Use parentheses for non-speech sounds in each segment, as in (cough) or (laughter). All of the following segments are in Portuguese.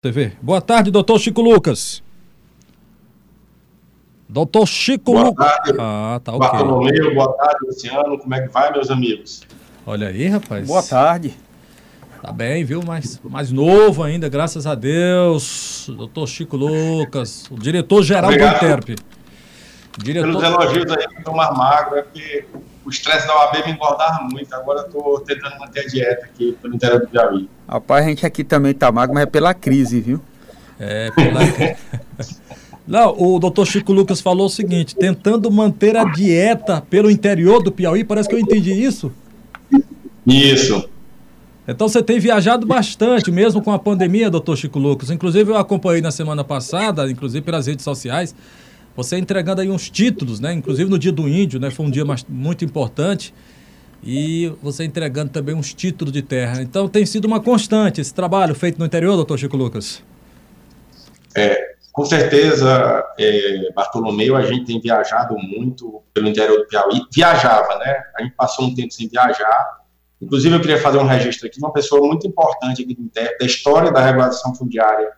TV. Boa tarde, doutor Chico Lucas. Doutor Chico Boa Lucas. tarde. Ah, tá ok. Bartolomeu, boa tarde, Luciano. Como é que vai, meus amigos? Olha aí, rapaz. Boa tarde. Tá bem, viu? Mais, mais novo ainda, graças a Deus. Doutor Chico Lucas, o diretor-geral do. Interp. Pelos Diretor... elogios aí que tomar magro, é porque o estresse da OAB me engordava muito. Agora eu tô tentando manter a dieta aqui pelo interior do Piauí. Rapaz, a gente aqui também tá magro, mas é pela crise, viu? É, pela... (laughs) Não, o doutor Chico Lucas falou o seguinte: tentando manter a dieta pelo interior do Piauí, parece que eu entendi isso. Isso. Então você tem viajado bastante, mesmo com a pandemia, doutor Chico Lucas. Inclusive, eu acompanhei na semana passada, inclusive pelas redes sociais, você entregando aí uns títulos, né? Inclusive no dia do índio, né? Foi um dia mais- muito importante. E você entregando também uns títulos de terra. Então tem sido uma constante esse trabalho feito no interior, doutor Chico Lucas. Com certeza, é, Bartolomeu, a gente tem viajado muito pelo interior do Piauí. Viajava, né? A gente passou um tempo sem viajar. Inclusive, eu queria fazer um registro aqui, uma pessoa muito importante aqui do da história da regulação fundiária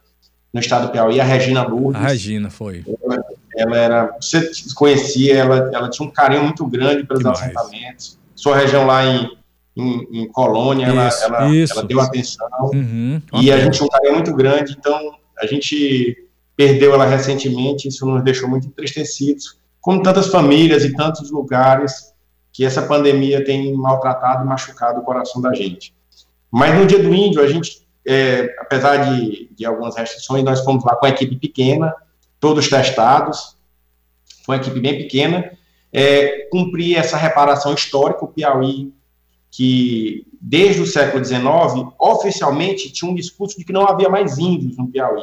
no estado do Piauí, a Regina Lourdes. A Regina foi. ela era, você conhecia, ela, ela tinha um carinho muito grande pelos Demais. assentamentos. Sua região lá em, em, em Colônia, ela, Isso, ela, isso. ela deu atenção. Uhum. E a gente tinha um carinho muito grande, então a gente perdeu ela recentemente, isso nos deixou muito entristecidos, como tantas famílias e tantos lugares que essa pandemia tem maltratado e machucado o coração da gente. Mas no dia do índio, a gente, é, apesar de, de algumas restrições, nós fomos lá com a equipe pequena, todos testados, foi uma equipe bem pequena, é, cumprir essa reparação histórica, o Piauí, que desde o século XIX, oficialmente tinha um discurso de que não havia mais índios no Piauí,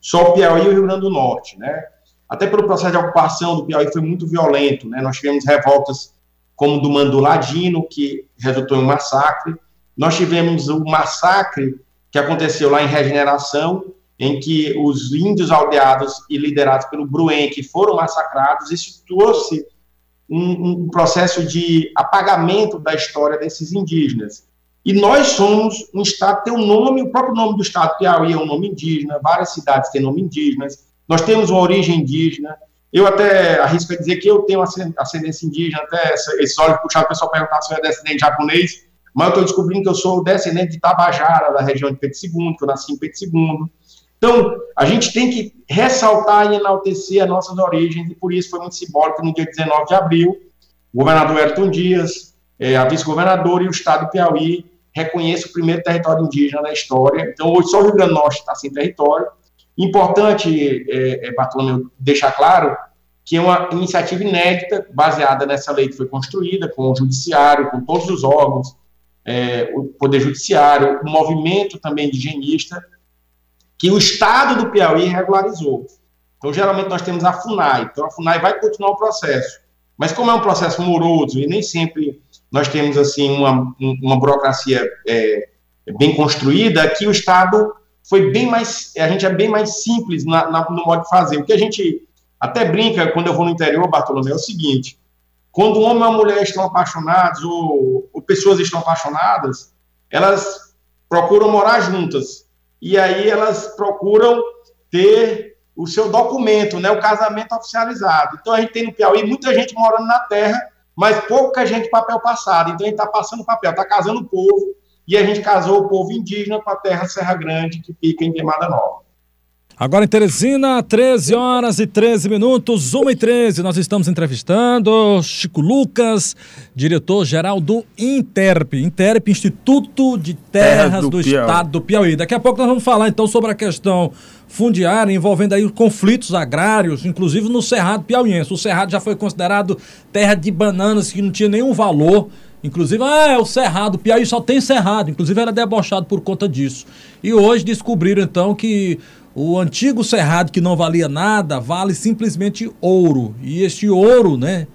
só o Piauí e o Rio Grande do Norte, né? Até pelo processo de ocupação do Piauí foi muito violento, né? Nós tivemos revoltas como do Manduladino, que resultou em um massacre. Nós tivemos o massacre que aconteceu lá em Regeneração, em que os índios aldeados e liderados pelo Bruen, que foram massacrados, isso trouxe um, um processo de apagamento da história desses indígenas. E nós somos um estado, tem um nome, o próprio nome do estado, Piauí, é um nome indígena, várias cidades têm nome indígenas, nós temos uma origem indígena. Eu até arrisco a dizer que eu tenho ascen- ascendência indígena, até esses olhos puxados, o pessoal perguntar se eu é descendente japonês, mas eu estou descobrindo que eu sou descendente de Tabajara, da região de Pedro II, que eu nasci em Pedro II. Então, a gente tem que ressaltar e enaltecer as nossas origens, e por isso foi muito simbólico no dia 19 de abril, o governador Ayrton Dias, eh, a vice-governadora e o estado do Piauí reconhece o primeiro território indígena da história. Então, hoje só o Rio Grande do Norte está sem território. Importante, é, é, Bartolomeu, deixar claro que é uma iniciativa inédita, baseada nessa lei que foi construída, com o judiciário, com todos os órgãos, é, o Poder Judiciário, o movimento também indigenista, que o Estado do Piauí regularizou. Então, geralmente, nós temos a FUNAI. Então, a FUNAI vai continuar o processo. Mas, como é um processo moroso e nem sempre nós temos, assim, uma, um- uma burocracia é, bem construída, aqui o Estado foi bem mais... A gente é bem mais simples na- na- no modo de fazer. O que a gente até brinca quando eu vou no interior, Bartolomeu, é o seguinte: quando um homem e uma mulher estão apaixonados ou, ou pessoas estão apaixonadas, elas procuram morar juntas e aí elas procuram ter o seu documento, né, o casamento oficializado. Então a gente tem no Piauí muita gente morando na terra, mas pouca gente papel passado. Então a gente está passando papel, está casando o povo e a gente casou o povo indígena com a terra Serra Grande que fica em Queimada Nova. Agora em Teresina, 13 horas e 13 minutos, 1 e 13. Nós estamos entrevistando Chico Lucas, diretor-geral do Interp. Interp, Instituto de Terras Terras do, do. Estado do Piauí. Daqui a pouco nós vamos falar então sobre a questão fundiária envolvendo aí conflitos agrários, inclusive no Cerrado Piauiense. O Cerrado já foi considerado terra de bananas que não tinha nenhum valor. Inclusive, ah, é o Cerrado, o Piauí só tem Cerrado. Inclusive era debochado por conta disso. E hoje descobriram então que o antigo Cerrado que não valia nada vale simplesmente ouro. E este ouro, né,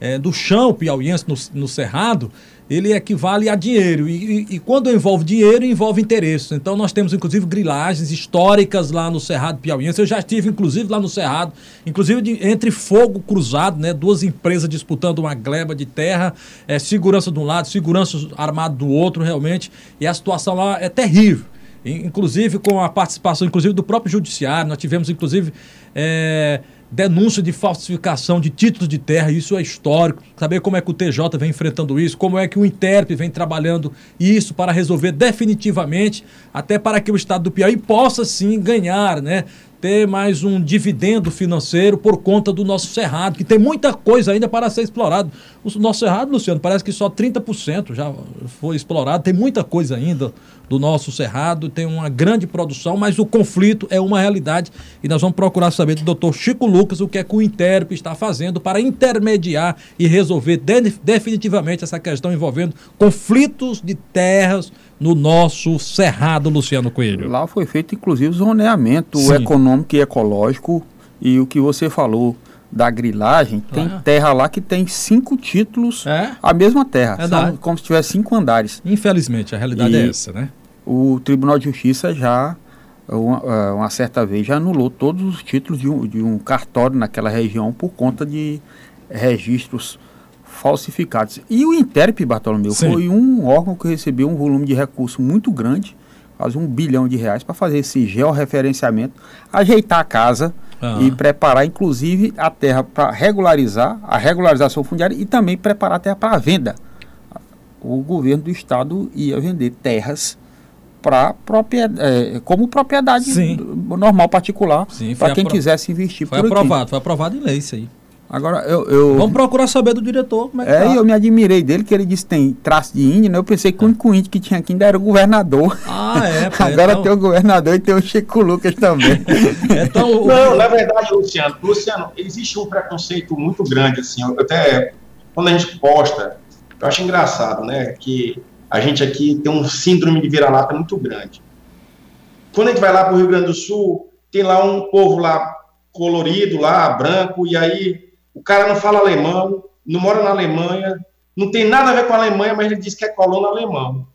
é, do chão piauiense no, no Cerrado, ele equivale a dinheiro. E, e- e quando envolve dinheiro, envolve interesses. Então nós temos, inclusive, grilagens históricas lá no Cerrado Piauiense. Eu já estive, inclusive, lá no Cerrado, inclusive de- entre fogo cruzado, né? Duas empresas disputando uma gleba de terra, é, segurança de um lado, segurança armado do outro, realmente. E a situação lá é terrível. Inclusive com a participação inclusive do próprio judiciário, nós tivemos inclusive é, denúncia de falsificação de títulos de terra, isso é histórico, saber como é que o TJ vem enfrentando isso, como é que o Interp vem trabalhando isso para resolver definitivamente, até para que o Estado do Piauí possa sim ganhar, né? ter mais um dividendo financeiro por conta do nosso cerrado, que tem muita coisa ainda para ser explorado. O nosso cerrado, Luciano, parece que só 30% já foi explorado, tem muita coisa ainda do nosso cerrado, tem uma grande produção, mas o conflito é uma realidade e nós vamos procurar saber do doutor Chico Lucas o que é que o Interp está fazendo para intermediar e resolver de definitivamente essa questão envolvendo conflitos de terras no nosso cerrado, Luciano Coelho. Lá foi feito inclusive zoneamento Sim. econômico e ecológico e o que você falou da grilagem, tem ah. terra lá que tem cinco títulos, é? a mesma terra, é como se tivesse cinco andares. Infelizmente, a realidade é e é essa, né? O Tribunal de Justiça já, uma, é, uma, certa vez, já anulou todos os títulos de um, de um cartório naquela região por conta de registros falsificados. E o Interp, Bartolomeu, Sim. foi um órgão que recebeu um volume de recurso muito grande, quase um bilhão de reais, para fazer esse georreferenciamento, ajeitar a casa e preparar, inclusive, a terra para regularizar, a regularização fundiária e também preparar a terra para a venda. O governo do estado ia vender terras para propriedade, é, como propriedade Sim. normal particular para quem quisesse investir foi por aprovado, aqui. Foi aprovado em lei isso aí. Agora, eu, eu, Vamos procurar saber do diretor como é que É, tá. eu me admirei dele, que ele disse que tem traço de índio, né? Eu pensei que o único índio que tinha aqui ainda era o governador. Ah, é. (laughs) Agora então... tem o governador e tem o Chico Lucas também. (laughs) então, Não, na verdade, Luciano, Luciano, existe um preconceito muito grande, assim, até quando a gente posta, eu acho engraçado, né, que a gente aqui tem um síndrome de vira-lata muito grande. Quando a gente vai lá para o Rio Grande do Sul, tem lá um povo lá colorido, lá, branco, e aí o cara não fala alemão, não mora na Alemanha, não tem nada a ver com a Alemanha, mas ele diz que é colono alemão.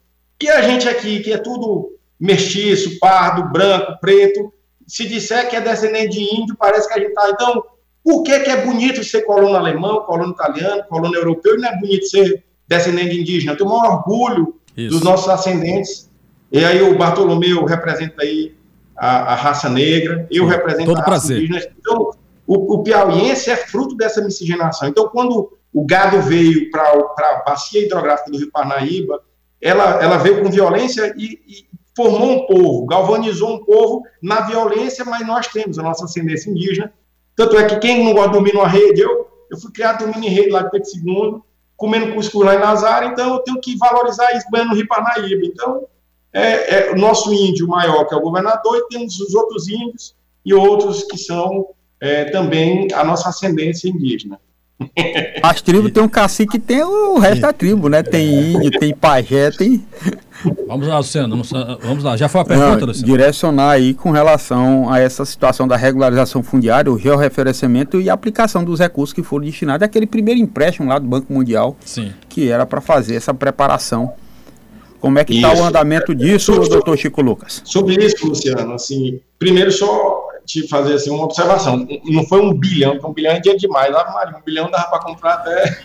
E a gente aqui, que é tudo mestiço, pardo, branco, preto, se disser que é descendente de índio, parece que a gente está. Então, por que, que é bonito ser colono alemão, colono italiano, colono europeu, e não é bonito ser descendente de indígena? Eu tenho um orgulho Isso. dos nossos ascendentes. E aí o Bartolomeu representa aí a, a raça negra, eu represento Todo a raça prazer. indígena. Então, o, o piauiense é fruto dessa miscigenação. Então, quando o gado veio para a bacia hidrográfica do Rio Parnaíba, ela, ela veio com violência e, e, formou um povo, galvanizou um povo na violência, mas nós temos a nossa ascendência indígena. Tanto é que quem não gosta de dormir numa rede, eu, eu fui criado dormindo em rede lá de Pedro II, comendo cuscuz lá em Nazaré, então eu tenho que valorizar isso no Rio Parnaíba. Então, é, é, o nosso índio maior, que é o governador, e temos os outros índios e outros que são é, também a nossa ascendência indígena. As tribos tem um cacique tem o resto da tribo, né? Tem índio, tem pajé, tem. Vamos lá, Luciano. Vamos lá. Já foi a pergunta, Não, Luciano? Direcionar aí com relação a essa situação da regularização fundiária, o georreferenciamento e a aplicação dos recursos que foram destinados àquele primeiro empréstimo lá do Banco Mundial, Sim. que era para fazer essa preparação. Como é que está o andamento disso, sobre, doutor Chico Lucas? Sobre isso, Luciano, assim, primeiro só te fazer assim, uma observação. Não foi um bilhão, porque um bilhão é dia demais. Lá, Maria, um bilhão dava para comprar até.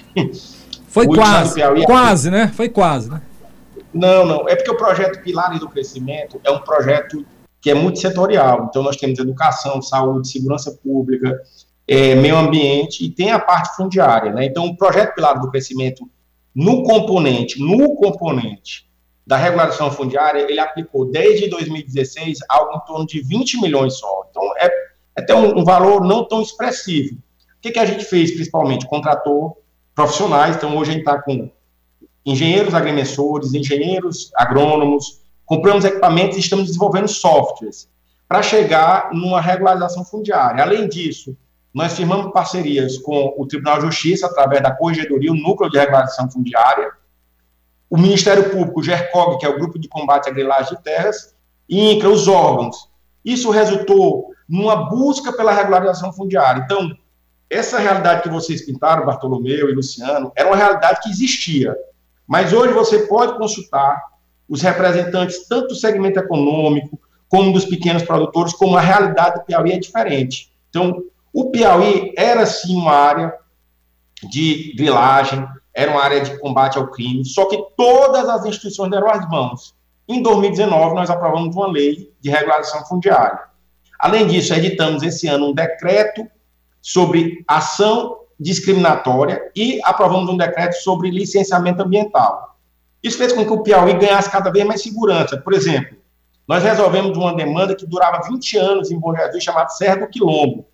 Foi quase. quase, né? Foi quase, né? Não, não. É porque o projeto Pilares do Crescimento é um projeto que é muito setorial. Então, nós temos educação, saúde, segurança pública, é, meio ambiente e tem a parte fundiária. Né? Então, o projeto Pilares do Crescimento, no componente, no componente da regularização fundiária, ele aplicou desde 2016 algo em torno de 20 milhões só. Então, é, é até um, um valor não tão expressivo. O que, que a gente fez, principalmente? Contratou profissionais, então hoje a gente está com engenheiros agrimensores, engenheiros agrônomos, compramos equipamentos e estamos desenvolvendo softwares para chegar numa regularização fundiária. Além disso, nós firmamos parcerias com o Tribunal de Justiça, através da Corregedoria, o Núcleo de Regularização Fundiária, o Ministério Público, o GERCOG, que é o Grupo de Combate à Grilagem de Terras, e INCRA, os órgãos. Isso resultou numa busca pela regularização fundiária. Então, essa realidade que vocês pintaram, Bartolomeu e Luciano, era uma realidade que existia. Mas hoje você pode consultar os representantes, tanto do segmento econômico, como dos pequenos produtores, como a realidade do Piauí é diferente. Então, o Piauí era sim uma área de grilagem, era uma área de combate ao crime, só que todas as instituições deram as mãos, Em 2019, nós aprovamos uma lei de regularização fundiária. Além disso, editamos esse ano um decreto sobre ação discriminatória e aprovamos um decreto sobre licenciamento ambiental. Isso fez com que o Piauí ganhasse cada vez mais segurança. Por exemplo, nós resolvemos uma demanda que durava 20 anos em Bom Jesus, chamada Serra do Quilombo.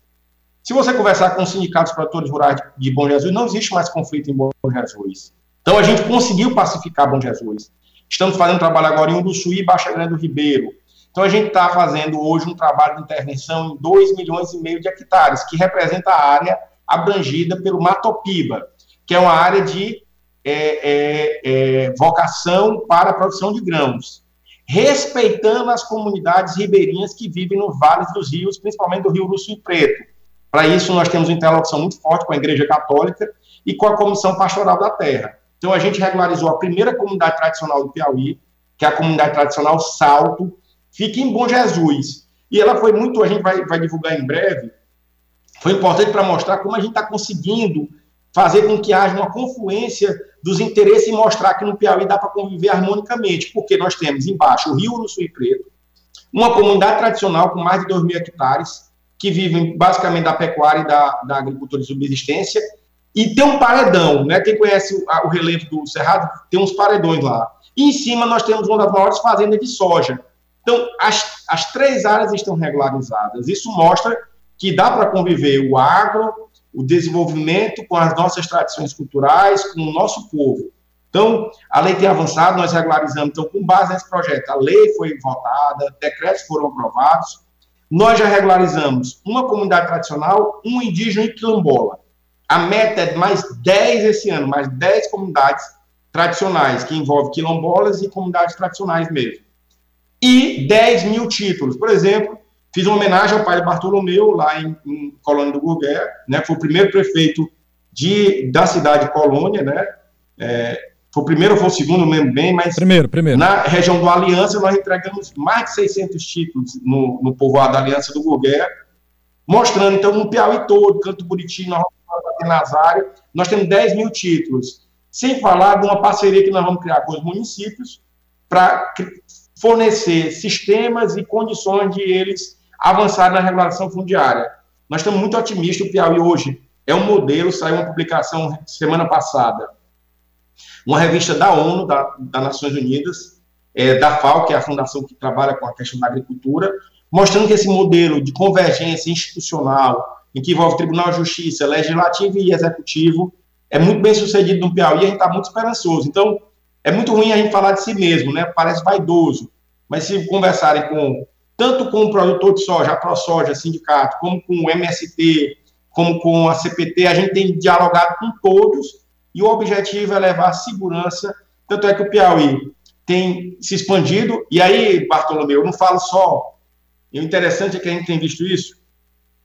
Se você conversar com os sindicatos produtores rurais de Bom Jesus, não existe mais conflito em Bom Jesus. Então a gente conseguiu pacificar Bom Jesus. Estamos fazendo trabalho agora em Uruçuí e Baixa Grande do Ribeiro. Então a gente está fazendo hoje um trabalho de intervenção em 2 milhões e meio de hectares, que representa a área abrangida pelo Matopiba, que é uma área de é, é, é, vocação para a produção de grãos, respeitando as comunidades ribeirinhas que vivem no Vale dos Rios, principalmente do Rio Uruçuí Preto. Para isso, nós temos uma interlocução muito forte com a Igreja Católica e com a Comissão Pastoral da Terra. Então, a gente regularizou a primeira comunidade tradicional do Piauí, que é a comunidade tradicional Salto, fica em Bom Jesus. E ela foi muito, a gente vai, vai divulgar em breve, foi importante para mostrar como a gente está conseguindo fazer com que haja uma confluência dos interesses e mostrar que no Piauí dá para conviver harmonicamente, porque nós temos embaixo o Rio no Sul e Preto, uma comunidade tradicional com mais de 2 mil hectares, que vivem basicamente da pecuária e da, da agricultura de subsistência, e tem um paredão, né? Quem conhece o, o relevo do Cerrado, tem uns paredões lá. E em cima nós temos uma das maiores fazendas de soja. Então, as, as três áreas estão regularizadas. Isso mostra que dá para conviver o agro, o desenvolvimento com as nossas tradições culturais, com o nosso povo. Então, a lei tem avançado, nós regularizamos. Então, com base nesse projeto, a lei foi votada, decretos foram aprovados. Nós já regularizamos uma comunidade tradicional, um indígena e quilombola. A meta é mais 10 esse ano, mais 10 comunidades tradicionais, que envolve quilombolas e comunidades tradicionais mesmo. E 10 mil títulos. Por exemplo, fiz uma homenagem ao pai Bartolomeu, lá em, em Colônia do Gurgué, né? Foi o primeiro prefeito de, da cidade de Colônia, né? É, foi o primeiro ou foi o segundo, não lembro bem, mas. Primeiro, primeiro. Na região do Aliança, nós entregamos mais de 600 títulos no, no povoado da Aliança do Gurgué, mostrando, então, no Piauí todo, Canto Buriti, nós Nazário, nós temos 10 mil títulos. Sem falar de uma parceria que nós vamos criar com os municípios para fornecer sistemas e condições de eles avançarem na regulação fundiária. Nós estamos muito otimistas, o Piauí hoje é um modelo, saiu uma publicação semana passada, uma revista da ONU, da, das Nações Unidas, é, da FAO, que é a fundação que trabalha com a questão da agricultura, mostrando que esse modelo de convergência institucional, em que envolve Tribunal de Justiça, Legislativo e Executivo, é muito bem sucedido no Piauí a gente está muito esperançoso. Então, é muito ruim a gente falar de si mesmo, né? Parece vaidoso. Mas se conversarem com tanto com o produtor de soja, a ProSoja, sindicato, como com o MST, como com a CPT, a gente tem dialogado com todos e o objetivo é levar segurança. Tanto é que o Piauí tem se expandido. E aí, Bartolomeu, eu não falo só. E o interessante é que a gente tem visto isso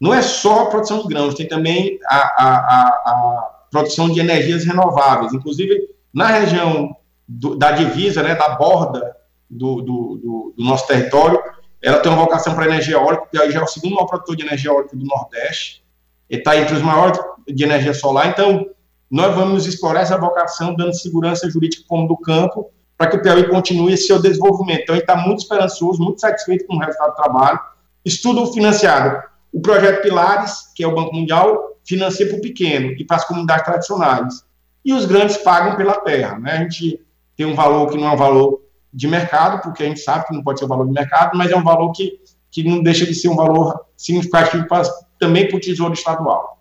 não é só a produção de grãos, tem também a, a, a, a produção de energias renováveis. Inclusive, na região do, da divisa, né, da borda do, do, do, do nosso território, ela tem uma vocação para energia eólica, que já é o segundo maior produtor de energia eólica do Nordeste, e está entre os maiores de energia solar. Então, nós vamos explorar essa vocação, dando segurança jurídica como do campo, para que o Piauí continue seu desenvolvimento. Então, gente está muito esperançoso, muito satisfeito com o resultado do trabalho. Estudo financiado o projeto Pilares, que é o Banco Mundial, financia para o pequeno e para as comunidades tradicionais. E os grandes pagam pela terra. Né? A gente tem um valor que não é um valor de mercado, porque a gente sabe que não pode ser um valor de mercado, mas é um valor que, que não deixa de ser um valor significativo para, também para o Tesouro Estadual.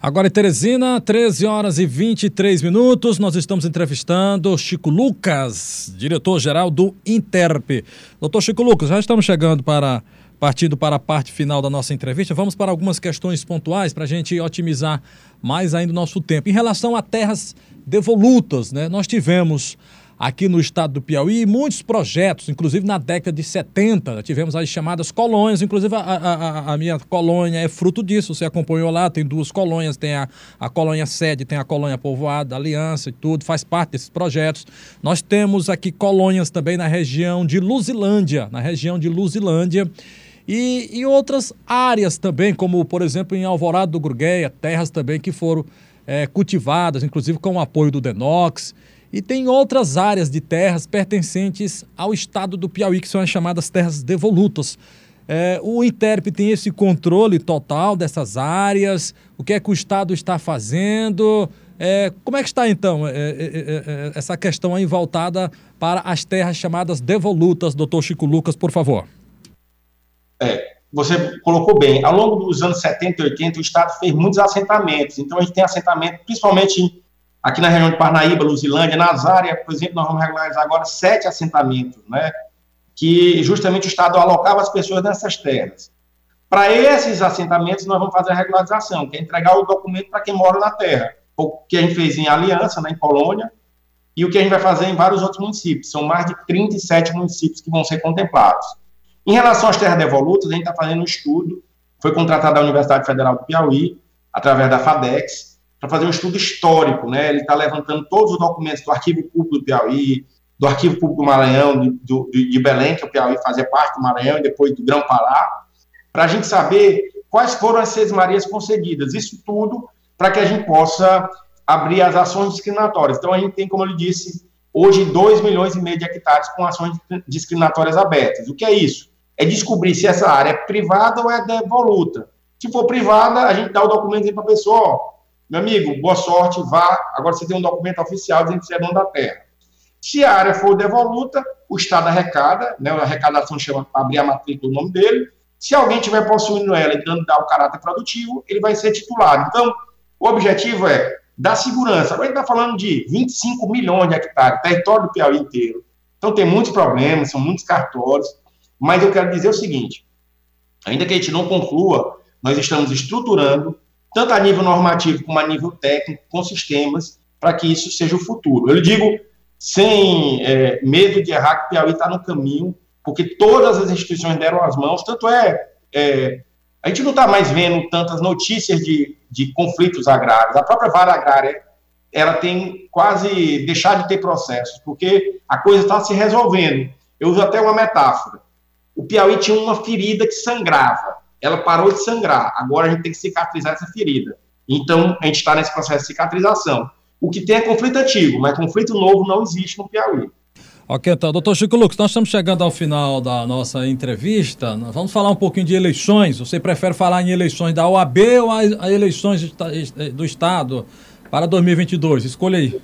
Agora em Teresina, 13 horas e 23 minutos, nós estamos entrevistando Chico Lucas, diretor-geral do Interp. Doutor Chico Lucas, já estamos chegando para Partindo para a parte final da nossa entrevista, vamos para algumas questões pontuais para a gente otimizar mais ainda o nosso tempo. Em relação a terras devolutas, né, nós tivemos aqui no estado do Piauí muitos projetos, inclusive na década de 70, tivemos as chamadas colônias, inclusive a, a, a, minha colônia é fruto disso, você acompanhou lá, tem duas colônias, tem a, a colônia sede, tem a colônia povoada, aliança e tudo, faz parte desses projetos. Nós temos aqui colônias também na região de Luzilândia, na região de Luzilândia, e, e outras áreas também, como por exemplo em Alvorada do Gurgueia, terras também que foram é, cultivadas, inclusive com o apoio do Denox. E tem outras áreas de terras pertencentes ao estado do Piauí, que são as chamadas terras devolutas. É, o INTERP tem esse controle total dessas áreas? O que é que o Estado está fazendo? É, como é que está, então, é, é, é, é essa questão aí voltada para as terras chamadas devolutas, doutor Chico Lucas, por favor? É, você colocou bem, ao longo dos anos 70 e 80, o Estado fez muitos assentamentos. Então, a gente tem assentamento, principalmente aqui na região de Parnaíba, Luzilândia, Nazária, por exemplo, nós vamos regularizar agora sete assentamentos, né? Que justamente o Estado alocava as pessoas nessas terras. Para esses assentamentos, nós vamos fazer a regularização, que é entregar o documento para quem mora na terra. O que a gente fez em Aliança, né, em Colônia, e o que a gente vai fazer em vários outros municípios. São mais de 37 municípios que vão ser contemplados. Em relação às terras devolutas, a gente está fazendo um estudo, foi contratado a Universidade Federal do Piauí, através da FADEX, para fazer um estudo histórico, né? Ele está levantando todos os documentos do Arquivo Público do Piauí, do Arquivo Público do Maranhão, do, de Belém, que o Piauí fazia parte do Maranhão, e depois do Grão-Pará, para a gente saber quais foram as seis Marias concedidas. Isso tudo para que a gente possa abrir as ações discriminatórias. Então, a gente tem, como eu disse, hoje 2 milhões e meio de hectares com ações discriminatórias abertas. O que é isso? é descobrir se essa área é privada ou é devoluta. Se for privada, a gente dá o documento para a pessoa, ó, meu amigo, boa sorte, vá, agora você tem um documento oficial dizendo que você é dono da terra. Se a área for devoluta, o Estado arrecada, né, a arrecadação chama abrir a matrícula o nome dele, se alguém tiver possuindo ela e dando o caráter produtivo, ele vai ser titulado. Então, o objetivo é dar segurança. Agora a gente está falando de 25 milhões de hectares, território do Piauí inteiro. Então tem muitos problemas, são muitos cartórios. Mas eu quero dizer o seguinte: ainda que a gente não conclua, nós estamos estruturando, tanto a nível normativo como a nível técnico, com sistemas, para que isso seja o futuro. Eu digo sem é, medo de errar que o Piauí está no caminho, porque todas as instituições deram as mãos, tanto é, é a gente não está mais vendo tantas notícias de, de conflitos agrários. A própria vara agrária ela tem quase deixado de ter processos, porque a coisa está se resolvendo. Eu uso até uma metáfora o Piauí tinha uma ferida que sangrava. Ela parou de sangrar. Agora a gente tem que cicatrizar essa ferida. Então, a gente está nesse processo de cicatrização. O que tem é conflito antigo, mas conflito novo não existe no Piauí. Ok, então, doutor Chico Lucas, nós estamos chegando ao final da nossa entrevista. Vamos falar um pouquinho de eleições. Você prefere falar em eleições da OAB ou as eleições do Estado para 2022? Escolha aí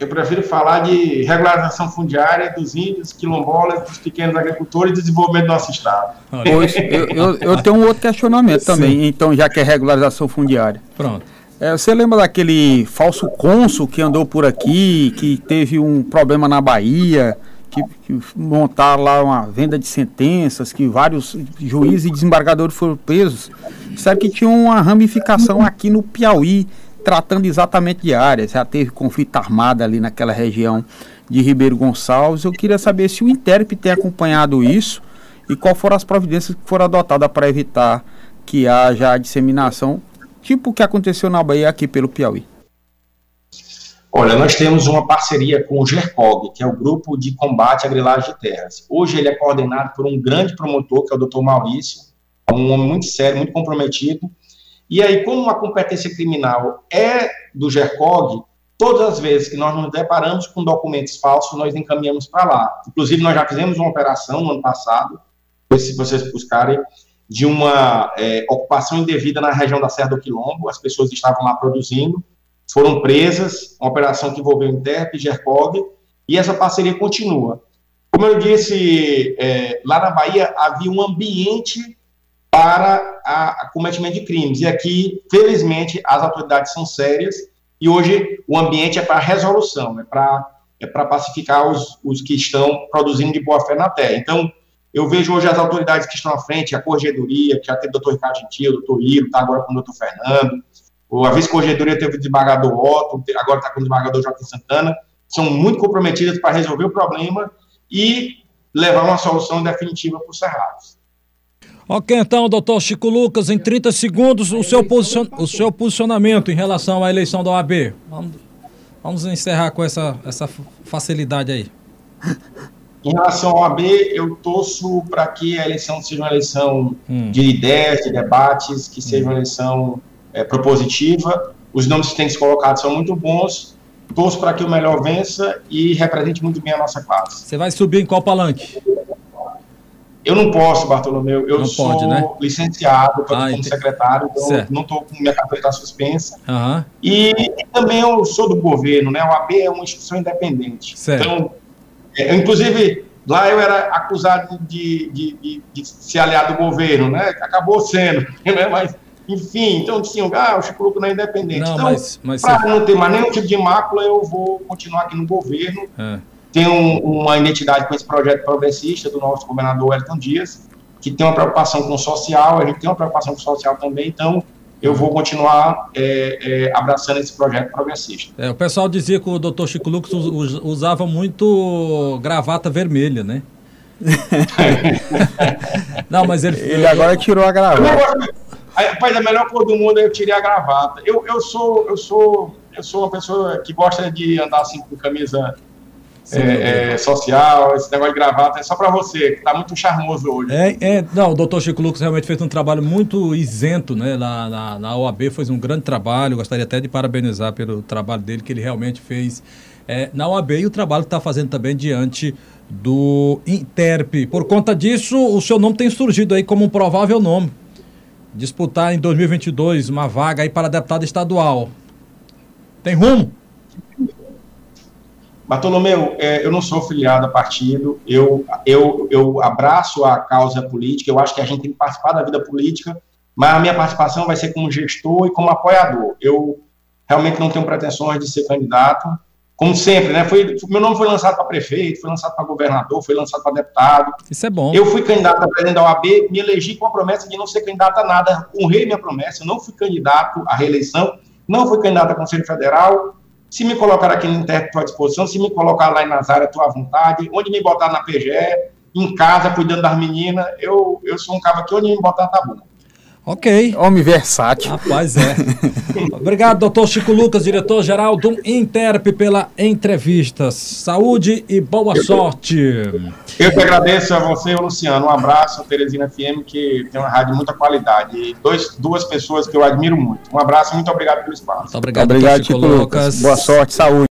eu prefiro falar de regularização fundiária dos índios, quilombolas, dos pequenos agricultores e desenvolvimento do nosso Estado. Pois, eu, eu, eu, tenho um outro questionamento também, Sim. então, já que é regularização fundiária. Pronto. É, você lembra daquele falso cônsul que andou por aqui, que teve um problema na Bahia, que, que montaram lá uma venda de sentenças, que vários juízes e desembargadores foram presos? Sabe que tinha uma ramificação aqui no Piauí, tratando exatamente de áreas. Já teve conflito armado ali naquela região de Ribeiro Gonçalves. Eu queria saber se o Interp tem acompanhado isso e qual foram as providências que foram adotadas para evitar que haja a disseminação, tipo o que aconteceu na Bahia aqui pelo Piauí. Olha, nós temos uma parceria com o GERCOG, que é o Grupo de Combate à Grilagem de Terras. Hoje ele é coordenado por um grande promotor, que é o Dr. Maurício, um homem muito sério, muito comprometido, e aí, como a competência criminal é do GERCOG, todas as vezes que nós nos deparamos com documentos falsos, nós encaminhamos para lá. Inclusive, nós já fizemos uma operação no ano passado, se vocês buscarem, de uma é, ocupação indevida na região da Serra do Quilombo, as pessoas estavam lá produzindo, foram presas, uma operação que envolveu Interp, GERCOG, e essa parceria continua. Como eu disse, é, lá na Bahia havia um ambiente para a cometimento de crimes. E aqui, felizmente, as autoridades são sérias e hoje o ambiente é para resolução, é para é para pacificar os, os que estão produzindo de boa fé na terra. Então, eu vejo hoje as autoridades que estão à frente, a Corregedoria, que já teve o doutor Ricardo Gentil, o doutor Iro, está agora com o doutor Fernando, a vice-corregedoria teve o desembargador Otto, agora está com o desembargador Joaquim Santana, são muito comprometidas para resolver o problema e levar uma solução definitiva para os cerrados. Ok, então, doutor Chico Lucas, em 30 segundos, o seu, posicion... o seu posicionamento em relação à eleição da OAB. Vamos, vamos encerrar com essa, essa facilidade aí. (laughs) Em relação à OAB, eu torço para que a eleição seja uma eleição hum. de ideias, de debates, que seja uma eleição é, propositiva. Os nomes que têm que ser colocados são muito bons torço para que o melhor vença e represente muito bem a nossa classe. Você vai subir em qual palanque? Eu não posso, Bartolomeu. Eu não sou pode, né? licenciado ah, como secretário, então certo. não estou com minha carteira tá suspensa. Uhum. E, e, também eu sou do governo, né? O AB é uma instituição independente. Certo. Então, é, inclusive, lá eu era acusado de, de, de, de, ser aliado do governo, né? Acabou sendo, (laughs) né? Mas, enfim, então diziam, ah, o Chico não é independente. Não, então, para você... não ter mais nenhum tipo de mácula, eu vou continuar aqui no governo. É tem um, uma identidade com esse projeto progressista do nosso governador Elton Dias, que tem uma preocupação com o social, a gente tem uma preocupação com o social também, então eu vou continuar é, é, abraçando esse projeto progressista. É, o pessoal dizia que o doutor Chico Lucas usava muito gravata vermelha, né? (laughs) não, mas ele... Ele agora tirou a gravata. Rapaz, a melhor cor do mundo é eu tirei a gravata. Eu, eu, sou, eu, sou, eu sou uma pessoa que gosta de andar assim com camisa é, é, social, esse negócio de gravata é só para você, que tá muito charmoso hoje. É, é, não, o doutor Chico Lucas realmente fez um trabalho muito isento, né? Na, na, na OAB fez um grande trabalho, gostaria até de parabenizar pelo trabalho dele, que ele realmente fez é, na OAB e o trabalho que está fazendo também diante do Interp. Por conta disso, o seu nome tem surgido aí como um provável nome. Disputar em 2022 uma vaga aí para deputado estadual. Tem rumo? Bartolomeu, é, eu não sou filiado a partido, eu, eu, eu abraço a causa política, eu acho que a gente tem que participar da vida política, mas a minha participação vai ser como gestor e como apoiador. Eu realmente não tenho pretensões de ser candidato, como sempre, né? Foi, meu nome foi lançado para prefeito, foi lançado para governador, foi lançado para deputado. Isso é bom. Eu fui candidato a presidente da OAB, me elegi com a promessa de não ser candidato a nada, honrei minha promessa, não fui candidato à reeleição, não fui candidato a Conselho Federal, se me colocar aqui no intérprete à tua disposição, se me colocar lá em Nazaré à tua vontade, onde me botar na PGE, em casa, cuidando das meninas, eu, eu sou um cara que onde me botar tá bom. Ok. Homem versátil. Rapaz, é. (laughs) Obrigado, doutor Chico Lucas, diretor-geral do Interp, pela entrevista. Saúde e boa eu, sorte. Eu que agradeço a você, Luciano. Um abraço, a Teresina FM, que tem uma rádio de muita qualidade. E dois, duas pessoas que eu admiro muito. Um abraço e muito obrigado pelo espaço. Muito obrigado, obrigado Chico, Chico Lucas. Lucas. Boa sorte, saúde.